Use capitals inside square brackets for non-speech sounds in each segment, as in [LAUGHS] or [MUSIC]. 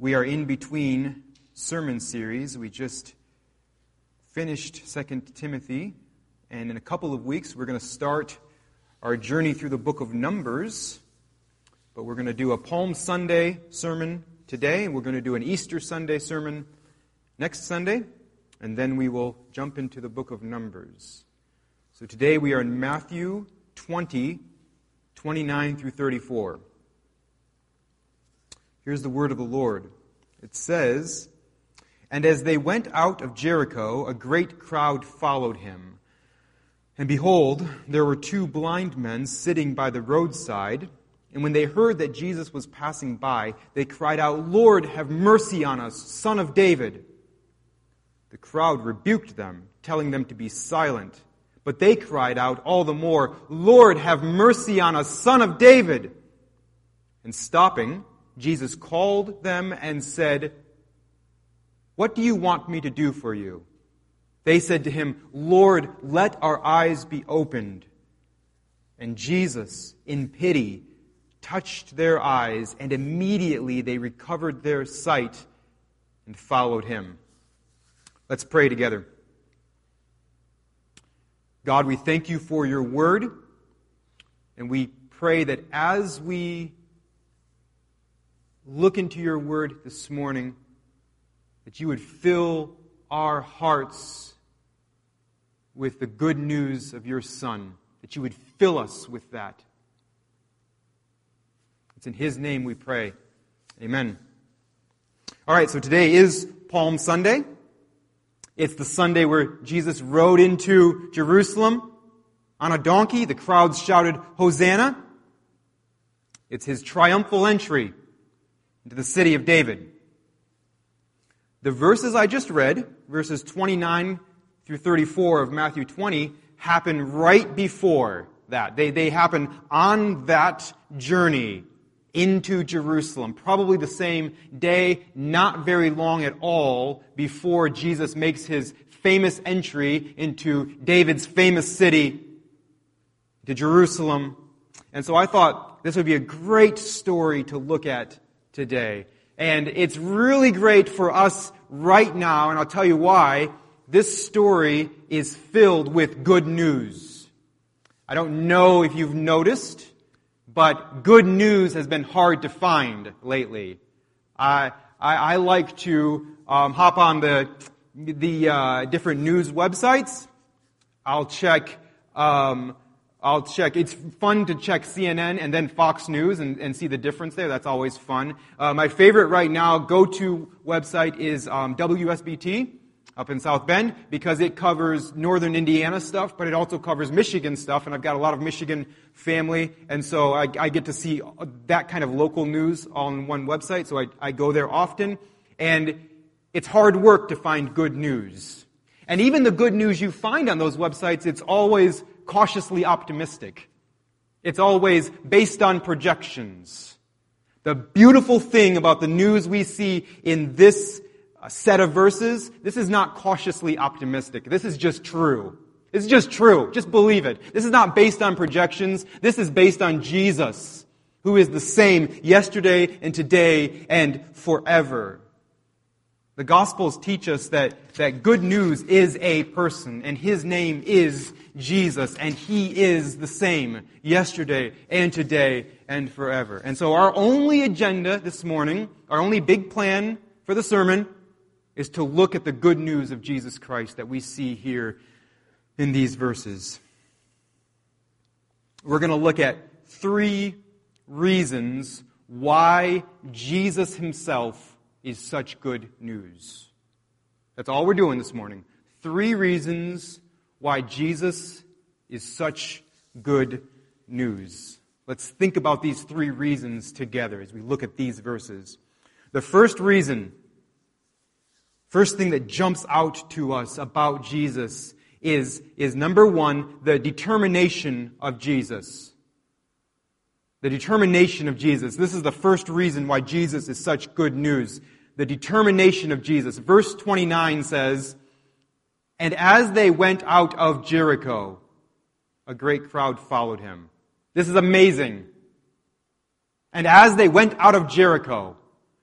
We are in between sermon series. We just finished 2 Timothy, and in a couple of weeks we're going to start our journey through the book of Numbers. But we're going to do a Palm Sunday sermon today, and we're going to do an Easter Sunday sermon next Sunday, and then we will jump into the book of Numbers. So today we are in Matthew 20, 29 through 34. Here's the word of the Lord. It says, And as they went out of Jericho, a great crowd followed him. And behold, there were two blind men sitting by the roadside. And when they heard that Jesus was passing by, they cried out, Lord, have mercy on us, son of David. The crowd rebuked them, telling them to be silent. But they cried out all the more, Lord, have mercy on us, son of David. And stopping, Jesus called them and said, What do you want me to do for you? They said to him, Lord, let our eyes be opened. And Jesus, in pity, touched their eyes, and immediately they recovered their sight and followed him. Let's pray together. God, we thank you for your word, and we pray that as we look into your word this morning, that you would fill our hearts with the good news of your Son, that you would fill us with that. It's in His name we pray. Amen. All right, so today is Palm Sunday. It's the Sunday where Jesus rode into Jerusalem on a donkey. The crowds shouted, Hosanna. It's his triumphal entry into the city of David. The verses I just read, verses 29 through 34 of Matthew 20, happen right before that. They, they happen on that journey into Jerusalem, probably the same day, not very long at all before Jesus makes his famous entry into David's famous city, to Jerusalem. And so I thought this would be a great story to look at today. And it's really great for us right now, and I'll tell you why. This story is filled with good news. I don't know if you've noticed, but good news has been hard to find lately. I, I, I like to um, hop on the, the uh, different news websites. I'll check um, I'll check. It's fun to check CNN and then Fox News and, and see the difference there. That's always fun. Uh, my favorite right now go-to website is um, WSBT up in South Bend because it covers northern Indiana stuff, but it also covers Michigan stuff, and I've got a lot of Michigan family, and so I, I get to see that kind of local news on one website, so I, I go there often, and it's hard work to find good news. And even the good news you find on those websites, it's always cautiously optimistic. It's always based on projections. The beautiful thing about the news we see in this uh, set of verses, this is not cautiously optimistic. This is just true. This is just true. Just believe it. This is not based on projections. This is based on Jesus, who is the same yesterday and today and forever. The Gospels teach us that, that good news is a person, and his name is Jesus, and he is the same yesterday and today and forever. And so our only agenda this morning, our only big plan for the sermon, is to look at the good news of Jesus Christ that we see here in these verses. We're going to look at three reasons why Jesus himself is such good news. That's all we're doing this morning. Three reasons why Jesus is such good news. Let's think about these three reasons together as we look at these verses. The first reason, first thing that jumps out to us about Jesus is, is number one, the determination of Jesus. The determination of Jesus. This is the first reason why Jesus is such good news. The determination of Jesus. Verse 29 says, And as they went out of Jericho, a great crowd followed him. This is amazing. And as they went out of Jericho,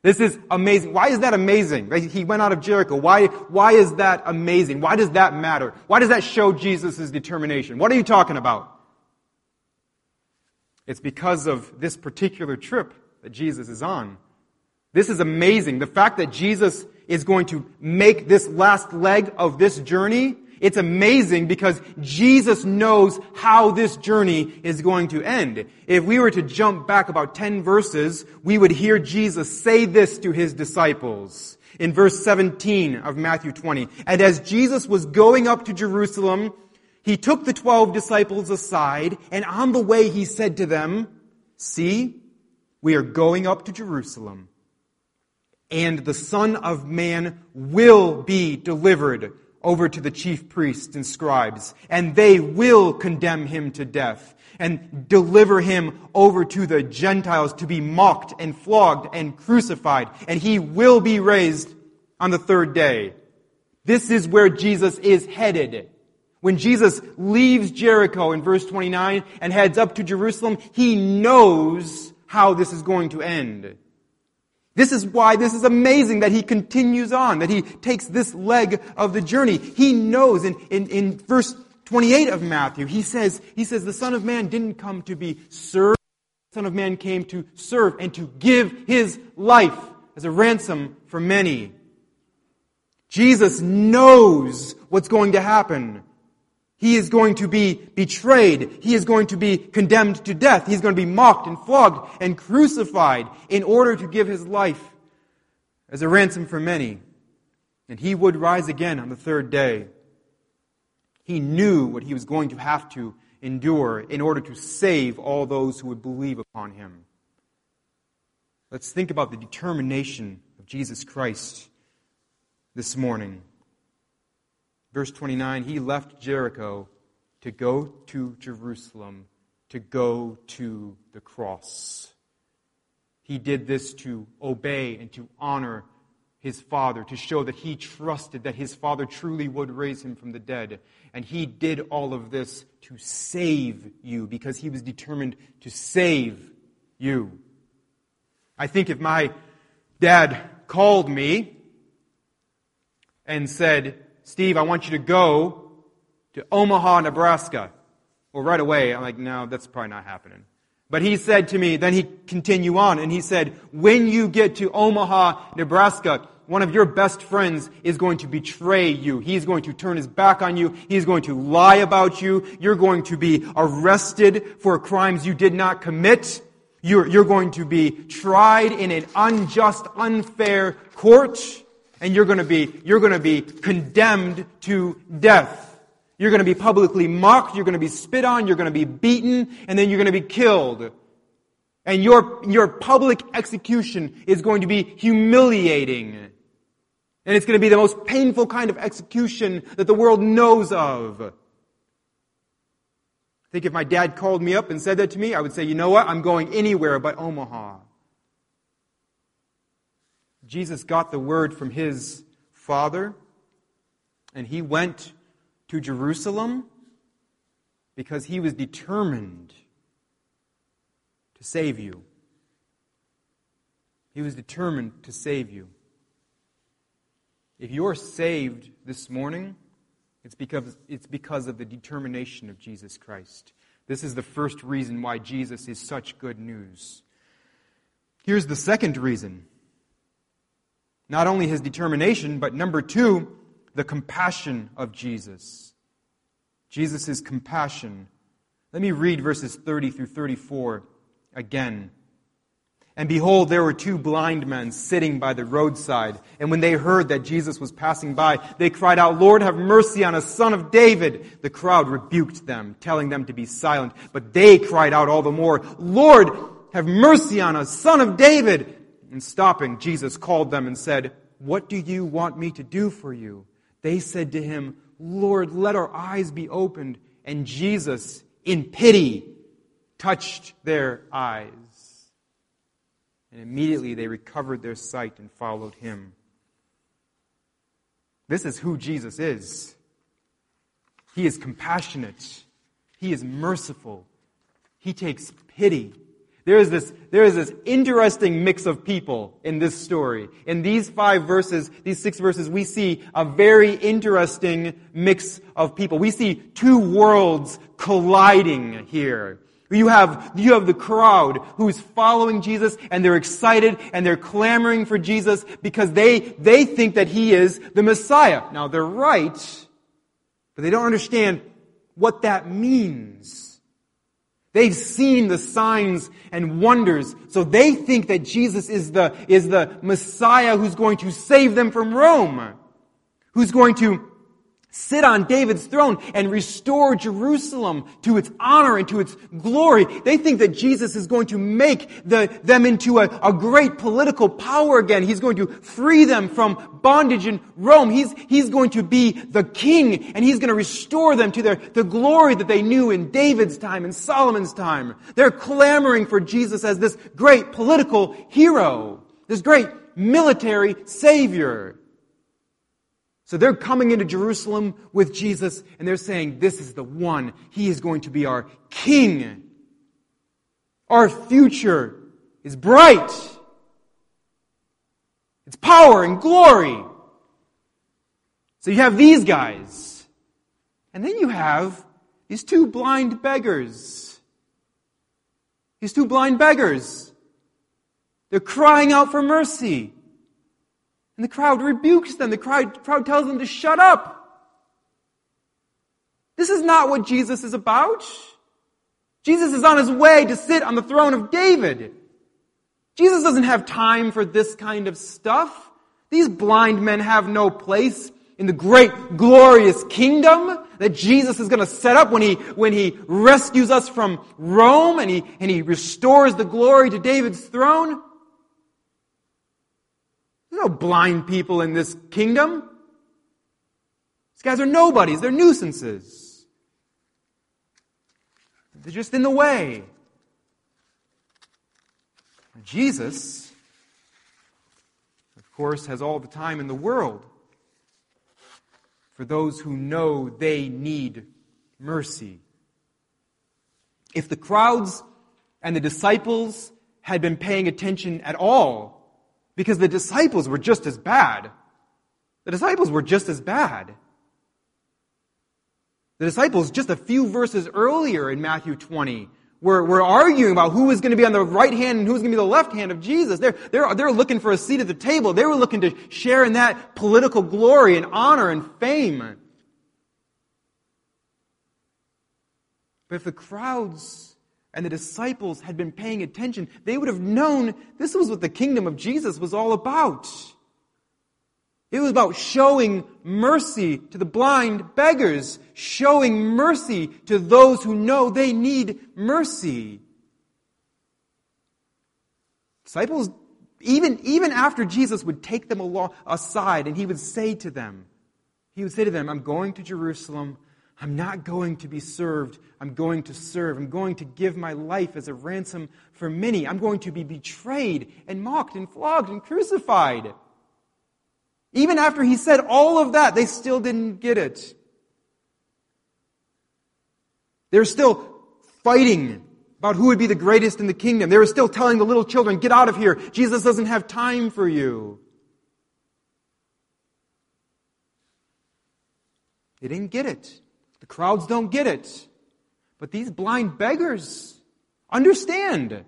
This is amazing. Why is that amazing? He went out of Jericho. Why, why is that amazing? Why does that matter? Why does that show Jesus' determination? What are you talking about? It's because of this particular trip that Jesus is on. This is amazing. The fact that Jesus is going to make this last leg of this journey it's amazing because Jesus knows how this journey is going to end. If we were to jump back about 10 verses, we would hear Jesus say this to his disciples in verse 17 of Matthew 20. And as Jesus was going up to Jerusalem, he took the 12 disciples aside and on the way he said to them, See, we are going up to Jerusalem and the Son of Man will be delivered over to the chief priests and scribes, and they will condemn him to death and deliver him over to the Gentiles to be mocked and flogged and crucified, and he will be raised on the third day. This is where Jesus is headed. When Jesus leaves Jericho in verse 29 and heads up to Jerusalem, he knows how this is going to end. This is why this is amazing that he continues on, that he takes this leg of the journey. He knows in, in, in verse 28 of Matthew, he says, he says, the Son of Man didn't come to be served. The Son of Man came to serve and to give his life as a ransom for many. Jesus knows what's going to happen. He is going to be betrayed. He is going to be condemned to death. He's going to be mocked and flogged and crucified in order to give his life as a ransom for many. And he would rise again on the third day. He knew what he was going to have to endure in order to save all those who would believe upon him. Let's think about the determination of Jesus Christ this morning. Verse 29 He left Jericho to go to Jerusalem, to go to the cross. He did this to obey and to honor his father, to show that he trusted that his father truly would raise him from the dead. And he did all of this to save you because he was determined to save you. I think if my dad called me and said, Steve, I want you to go to Omaha, Nebraska. Well, right away, I'm like, no, that's probably not happening. But he said to me, then he continue on, and he said, when you get to Omaha, Nebraska, one of your best friends is going to betray you. He's going to turn his back on you. He's going to lie about you. You're going to be arrested for crimes you did not commit. You're, you're going to be tried in an unjust, unfair court and you're going to be, you're going to be condemned to death. You're going to be publicly mocked, you're going to be spit on, you're going to be beaten, and then you're going to be killed. And your, your public execution is going to be humiliating. And it's going to be the most painful kind of execution that the world knows of. I think if my dad called me up and said that to me, I would say, you know what? I'm going anywhere but Omaha. Jesus got the word from his Father, and he went to Jerusalem because he was determined to save you. He was determined to save you. If you're saved this morning, it's because, it's because of the determination of Jesus Christ. This is the first reason why Jesus is such good news. Here's the second reason not only his determination, but number two, the compassion of Jesus. Jesus' compassion. Let me read verses 30 through 34 again. And behold, there were two blind men sitting by the roadside. And when they heard that Jesus was passing by, they cried out, Lord, have mercy on us, son of David. The crowd rebuked them, telling them to be silent. But they cried out all the more, Lord, have mercy on us, son of David. And stopping, Jesus called them and said, What do you want me to do for you? They said to him, Lord, let our eyes be opened. And Jesus, in pity, touched their eyes. And immediately they recovered their sight and followed him. This is who Jesus is. He is compassionate. He is merciful. He takes pity. There is this, there is this interesting mix of people in this story. In these five verses, these six verses, we see a very interesting mix of people. We see two worlds colliding here. You have, you have the crowd who's following Jesus and they're excited and they're clamoring for Jesus because they, they think that he is the Messiah. Now they're right, but they don't understand what that means. They've seen the signs and wonders, so they think that Jesus is the, is the Messiah who's going to save them from Rome, who's going to sit on David's throne and restore Jerusalem to its honor and to its glory. They think that Jesus is going to make the, them into a, a great political power again. He's going to free them from bondage in Rome. He's, he's going to be the king and he's going to restore them to their, the glory that they knew in David's time and Solomon's time. They're clamoring for Jesus as this great political hero, this great military savior. So they're coming into Jerusalem with Jesus and they're saying, this is the one. He is going to be our king. Our future is bright. It's power and glory. So you have these guys. And then you have these two blind beggars. These two blind beggars. They're crying out for mercy. And the crowd rebukes them. The crowd, crowd tells them to shut up. This is not what Jesus is about. Jesus is on his way to sit on the throne of David. Jesus doesn't have time for this kind of stuff. These blind men have no place in the great glorious kingdom that Jesus is going to set up when he, when he rescues us from Rome and he, and he restores the glory to David's throne. There's no blind people in this kingdom. These guys are nobodies. They're nuisances. They're just in the way. Jesus, of course, has all the time in the world for those who know they need mercy. If the crowds and the disciples had been paying attention at all because the disciples were just as bad. The disciples were just as bad. The disciples, just a few verses earlier in Matthew 20, were, were arguing about who was going to be on the right hand and who was going to be the left hand of Jesus. They're, they're, they're looking for a seat at the table. They were looking to share in that political glory and honor and fame. But if the crowds and the disciples had been paying attention, they would have known this was what the kingdom of Jesus was all about. It was about showing mercy to the blind beggars, showing mercy to those who know they need mercy. Disciples, even, even after Jesus would take them along, aside and he would say to them, he would say to them, I'm going to Jerusalem. I'm not going to be served. I'm going to serve. I'm going to give my life as a ransom for many. I'm going to be betrayed and mocked and flogged and crucified. Even after he said all of that, they still didn't get it. They're still fighting about who would be the greatest in the kingdom. They were still telling the little children, get out of here. Jesus doesn't have time for you. They didn't get it. The crowds don't get it. But these blind beggars understand.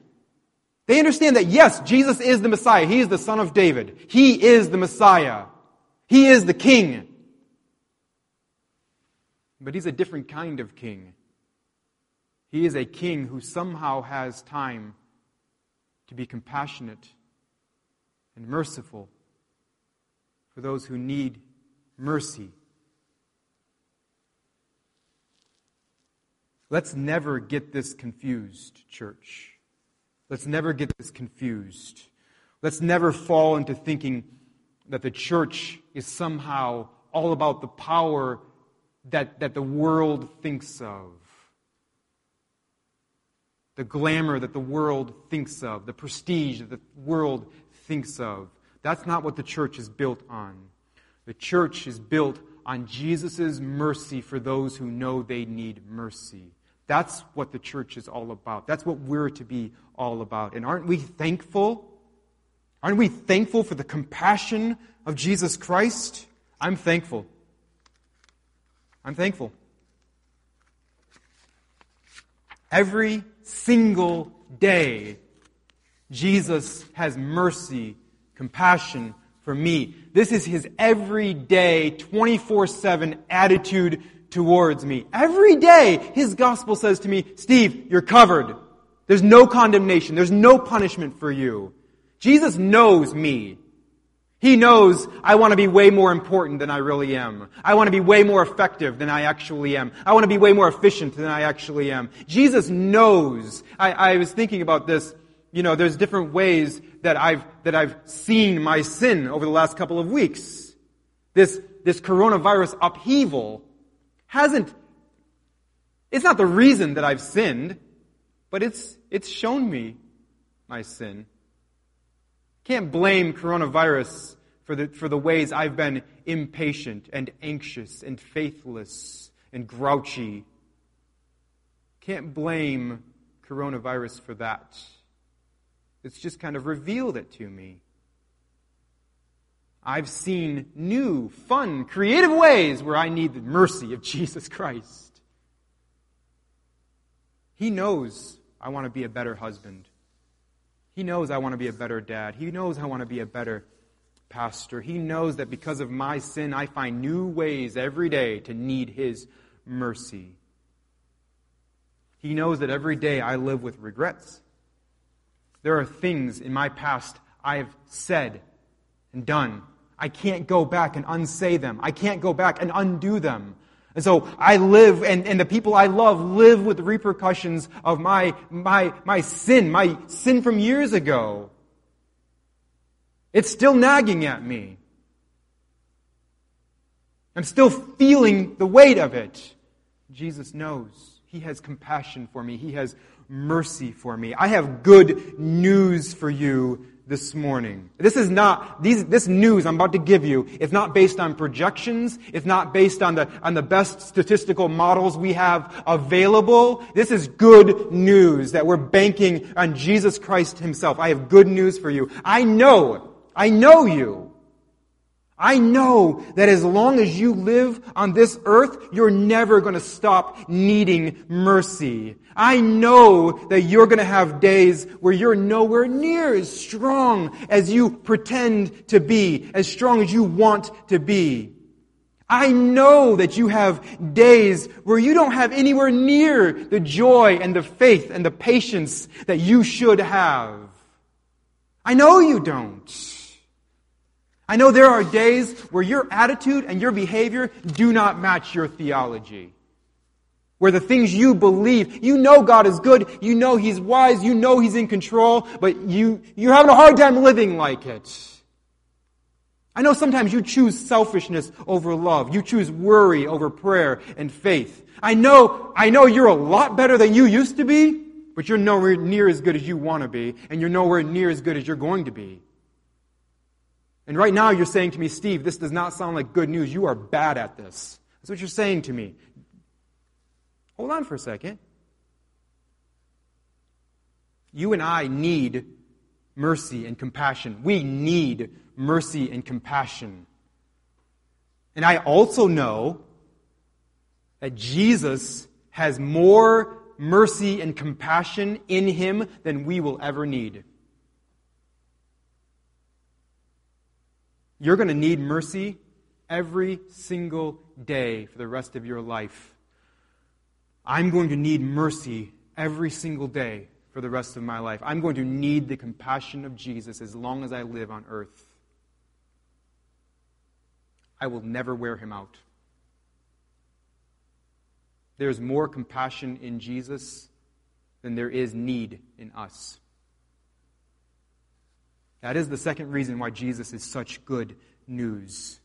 They understand that yes, Jesus is the Messiah. He is the son of David. He is the Messiah. He is the king. But he's a different kind of king. He is a king who somehow has time to be compassionate and merciful for those who need mercy. Let's never get this confused, church. Let's never get this confused. Let's never fall into thinking that the church is somehow all about the power that, that the world thinks of. The glamour that the world thinks of, the prestige that the world thinks of. That's not what the church is built on. The church is built on Jesus' mercy for those who know they need mercy. That's what the church is all about. That's what we're to be all about. And aren't we thankful? Aren't we thankful for the compassion of Jesus Christ? I'm thankful. I'm thankful. Every single day, Jesus has mercy, compassion for me. This is his everyday, 24 7 attitude towards me. Every day, his gospel says to me, Steve, you're covered. There's no condemnation. There's no punishment for you. Jesus knows me. He knows I want to be way more important than I really am. I want to be way more effective than I actually am. I want to be way more efficient than I actually am. Jesus knows. I, I was thinking about this. You know, there's different ways that I've, that I've seen my sin over the last couple of weeks. This, this coronavirus upheaval hasn't, it's not the reason that I've sinned, but it's, it's shown me my sin. Can't blame coronavirus for the, for the ways I've been impatient and anxious and faithless and grouchy. Can't blame coronavirus for that. It's just kind of revealed it to me. I've seen new, fun, creative ways where I need the mercy of [LAUGHS] Jesus Christ. He knows I want to be a better husband. He knows I want to be a better dad. He knows I want to be a better pastor. He knows that because of my sin, I find new ways every day to need His mercy. He knows that every day I live with regrets. There are things in my past I have said and done I can't go back and unsay them. I can't go back and undo them. And so I live, and, and the people I love live with the repercussions of my, my, my sin, my sin from years ago. It's still nagging at me. I'm still feeling the weight of it. Jesus knows. He has compassion for me. He has mercy for me. I have good news for you this morning. This is not, these, this news I'm about to give you is not based on projections. It's not based on the, on the best statistical models we have available. This is good news that we're banking on Jesus Christ himself. I have good news for you. I know, I know you. I know that as long as you live on this earth, you're never going to stop needing mercy. I know that you're going to have days where you're nowhere near as strong as you pretend to be, as strong as you want to be. I know that you have days where you don't have anywhere near the joy and the faith and the patience that you should have. I know you don't. I know there are days where your attitude and your behavior do not match your theology. Where the things you believe, you know God is good, you know He's wise, you know He's in control, but you, you're having a hard time living like it. I know sometimes you choose selfishness over love. You choose worry over prayer and faith. I know, I know you're a lot better than you used to be, but you're nowhere near as good as you want to be, and you're nowhere near as good as you're going to be. And right now you're saying to me, Steve, this does not sound like good news. You are bad at this. That's what you're saying to me. Hold on for a second. You and I need mercy and compassion. We need mercy and compassion. And I also know that Jesus has more mercy and compassion in him than we will ever need. You're going to need mercy every single day for the rest of your life. I'm going to need mercy every single day for the rest of my life. I'm going to need the compassion of Jesus as long as I live on earth. I will never wear him out. There's more compassion in Jesus than there is need in us. That is the second reason why Jesus is such good news.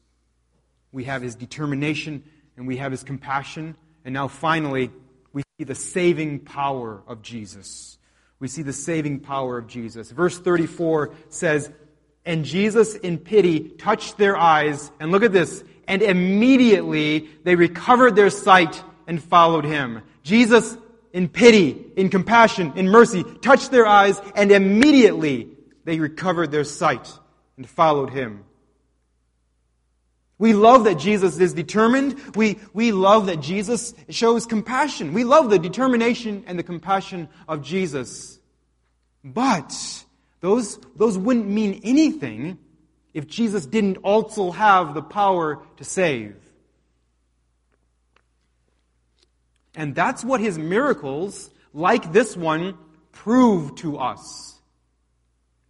We have his determination and we have his compassion. And now finally, we see the saving power of Jesus. We see the saving power of Jesus. Verse 34 says, And Jesus in pity touched their eyes, and look at this, and immediately they recovered their sight and followed him. Jesus in pity, in compassion, in mercy, touched their eyes, and immediately they recovered their sight and followed him. We love that Jesus is determined. We, we love that Jesus shows compassion. We love the determination and the compassion of Jesus. But those, those wouldn't mean anything if Jesus didn't also have the power to save. And that's what his miracles, like this one, prove to us.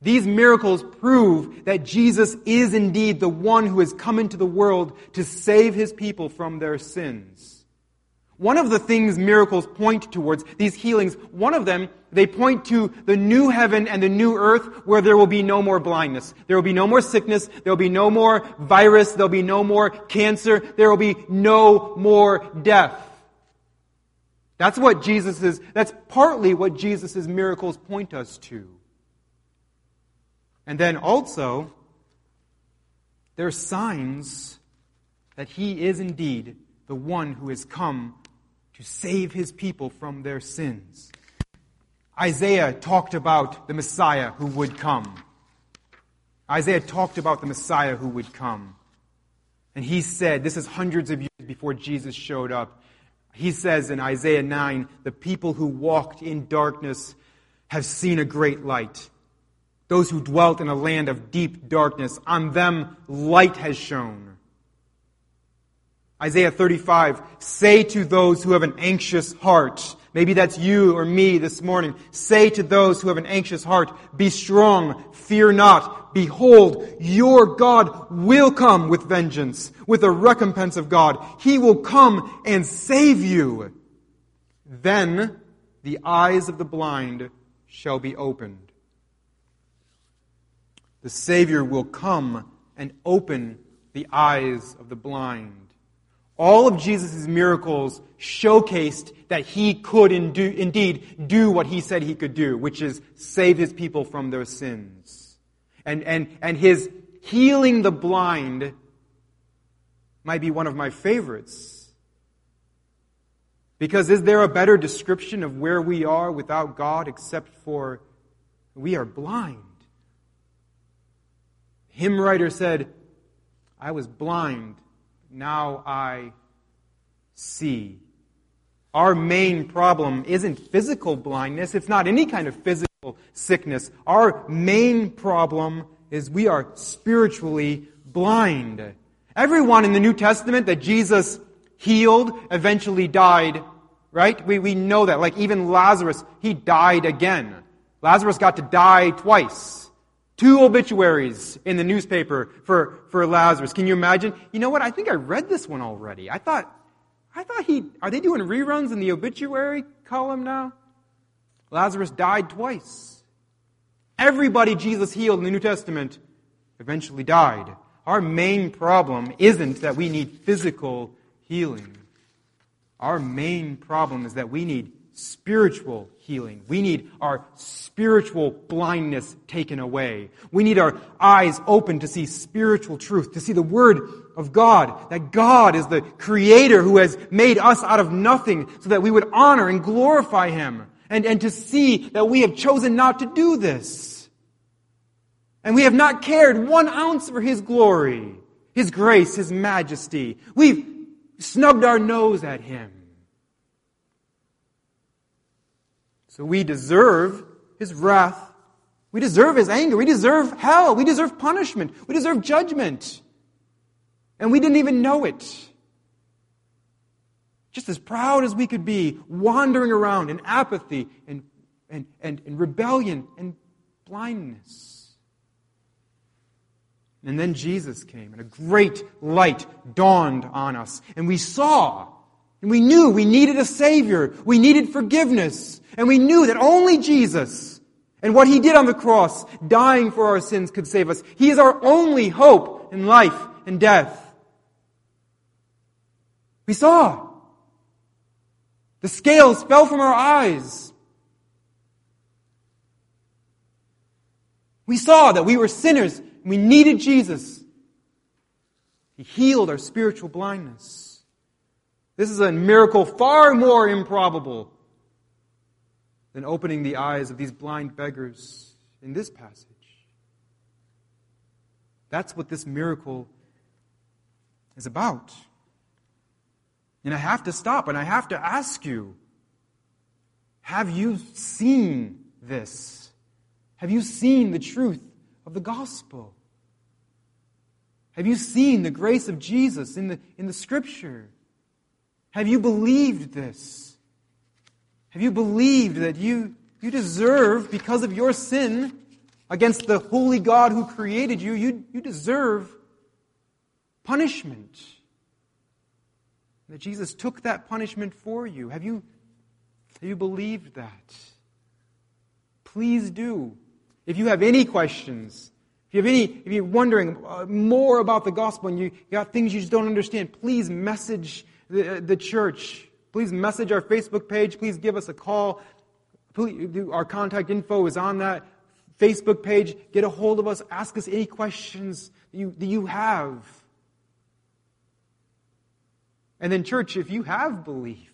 These miracles prove that Jesus is indeed the one who has come into the world to save his people from their sins. One of the things miracles point towards, these healings, one of them, they point to the new heaven and the new earth where there will be no more blindness. There will be no more sickness. There will be no more virus. There will be no more cancer. There will be no more death. That's what Jesus is, that's partly what Jesus' miracles point us to. And then also, there are signs that he is indeed the one who has come to save his people from their sins. Isaiah talked about the Messiah who would come. Isaiah talked about the Messiah who would come. And he said, this is hundreds of years before Jesus showed up. He says in Isaiah 9, the people who walked in darkness have seen a great light. Those who dwelt in a land of deep darkness, on them light has shone. Isaiah 35, say to those who have an anxious heart, maybe that's you or me this morning, say to those who have an anxious heart, be strong, fear not, behold, your God will come with vengeance, with a recompense of God. He will come and save you. Then the eyes of the blind shall be opened. The Savior will come and open the eyes of the blind. All of Jesus' miracles showcased that he could indeed do what he said he could do, which is save his people from their sins. And, and, and his healing the blind might be one of my favorites. Because is there a better description of where we are without God except for we are blind? Hymn writer said, I was blind now I see. Our main problem isn't physical blindness. It's not any kind of physical sickness. Our main problem is we are spiritually blind. Everyone in the New Testament that Jesus healed eventually died, right? We, we know that. Like even Lazarus, he died again. Lazarus got to die twice. Two obituaries in the newspaper for, for Lazarus. Can you imagine? You know what? I think I read this one already. I thought, I thought he, are they doing reruns in the obituary column now? Lazarus died twice. Everybody Jesus healed in the New Testament eventually died. Our main problem isn't that we need physical healing. Our main problem is that we need spiritual healing. We need our spiritual blindness taken away. We need our eyes open to see spiritual truth, to see the Word of God, that God is the Creator who has made us out of nothing so that we would honor and glorify Him. And, and to see that we have chosen not to do this. And we have not cared one ounce for His glory, His grace, His majesty. We've snubbed our nose at Him. So we deserve his wrath. We deserve his anger. We deserve hell. We deserve punishment. We deserve judgment. And we didn't even know it. Just as proud as we could be, wandering around in apathy and, and, and, and rebellion and blindness. And then Jesus came, and a great light dawned on us. And we saw, and we knew we needed a Savior. We needed forgiveness. And we knew that only Jesus and what he did on the cross, dying for our sins, could save us. He is our only hope in life and death. We saw. The scales fell from our eyes. We saw that we were sinners and we needed Jesus. He healed our spiritual blindness. This is a miracle far more improbable than opening the eyes of these blind beggars in this passage. That's what this miracle is about. And I have to stop and I have to ask you have you seen this? Have you seen the truth of the gospel? Have you seen the grace of Jesus in the, in the scripture? Have you believed this? Have you believed that you, you deserve, because of your sin against the holy God who created you, you, you deserve punishment? That Jesus took that punishment for you. Have you, have you believed that? Please do. If you have any questions, if you have any, if you're wondering uh, more about the gospel and you, you got things you just don't understand, please message the, the church. Please message our Facebook page. Please give us a call. Please, our contact info is on that Facebook page. Get a hold of us. Ask us any questions that you, that you have. And then, church, if you have believed,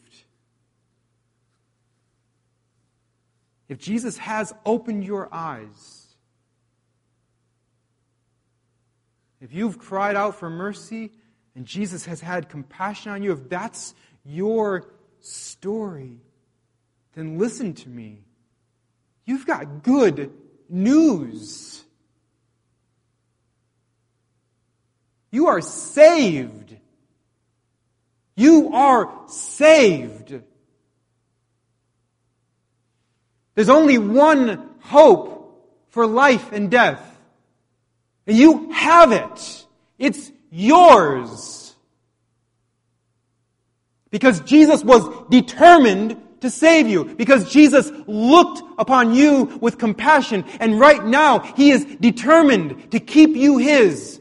if Jesus has opened your eyes, if you've cried out for mercy and Jesus has had compassion on you, if that's your story, then listen to me. You've got good news. You are saved. You are saved. There's only one hope for life and death. And you have it. It's yours. Because Jesus was determined to save you. Because Jesus looked upon you with compassion. And right now, He is determined to keep you His.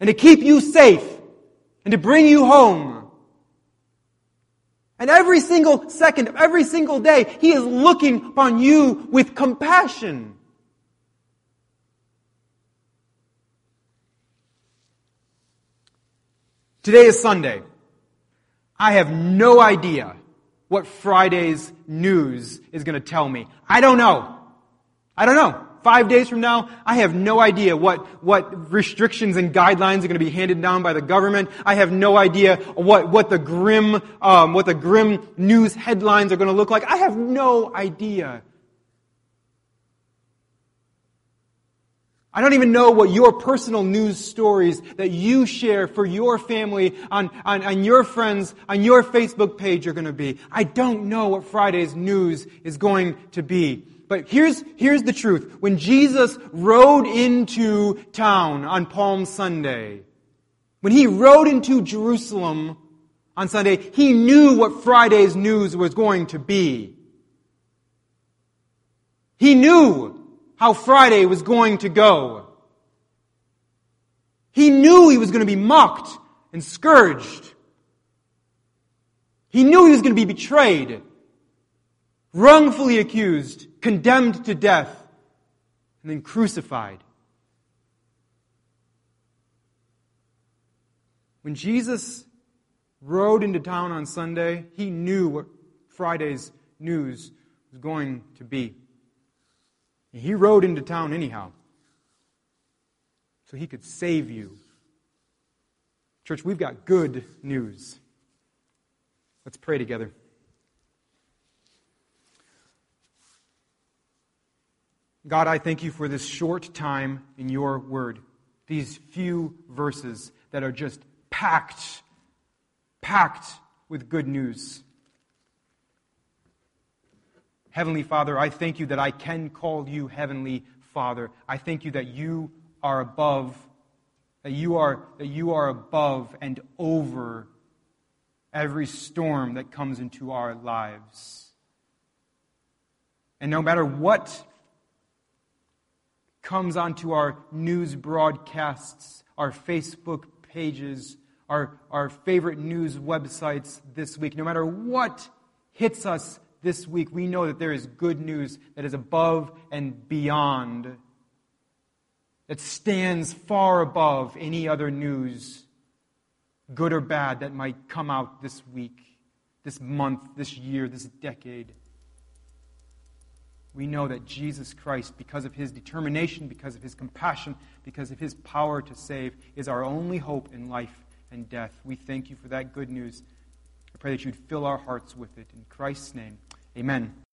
And to keep you safe. And to bring you home. And every single second of every single day, He is looking upon you with compassion. Today is Sunday. I have no idea what Friday's news is going to tell me. I don't know. I don't know five days from now, I have no idea what, what restrictions and guidelines are going to be handed down by the government. I have no idea what, what the grim, um, what the grim news headlines are going to look like. I have no idea. I don't even know what your personal news stories that you share for your family on, on, on, your friends on your Facebook page are going to be. I don't know what Friday's news is going to be. But here's, here's the truth. When Jesus rode into town on Palm Sunday, when he rode into Jerusalem on Sunday, he knew what Friday's news was going to be. He knew how Friday was going to go. He knew he was going to be mocked and scourged. He knew he was going to be betrayed, wrongfully accused, condemned to death, and then crucified. When Jesus rode into town on Sunday, he knew what Friday's news was going to be. And he rode into town anyhow, so he could save you. Church, we've got good news. Let's pray together. God, I thank you for this short time in your word, these few verses that are just packed, packed with good news. Heavenly Father, I thank you that I can call you Heavenly Father. I thank you that you are above, that you are, that you are above and over every storm that comes into our lives. And no matter what comes onto our news broadcasts, our Facebook pages, our, our favorite news websites this week. No matter what hits us this week, we know that there is good news that is above and beyond, that stands far above any other news, good or bad, that might come out this week, this month, this year, this decade. we know that Jesus Christ, because of his determination, because of his compassion, because of his power to save, is our only hope in life and death. We thank you for that good news. I pray that you'd fill our hearts with it. In Christ's name, amen.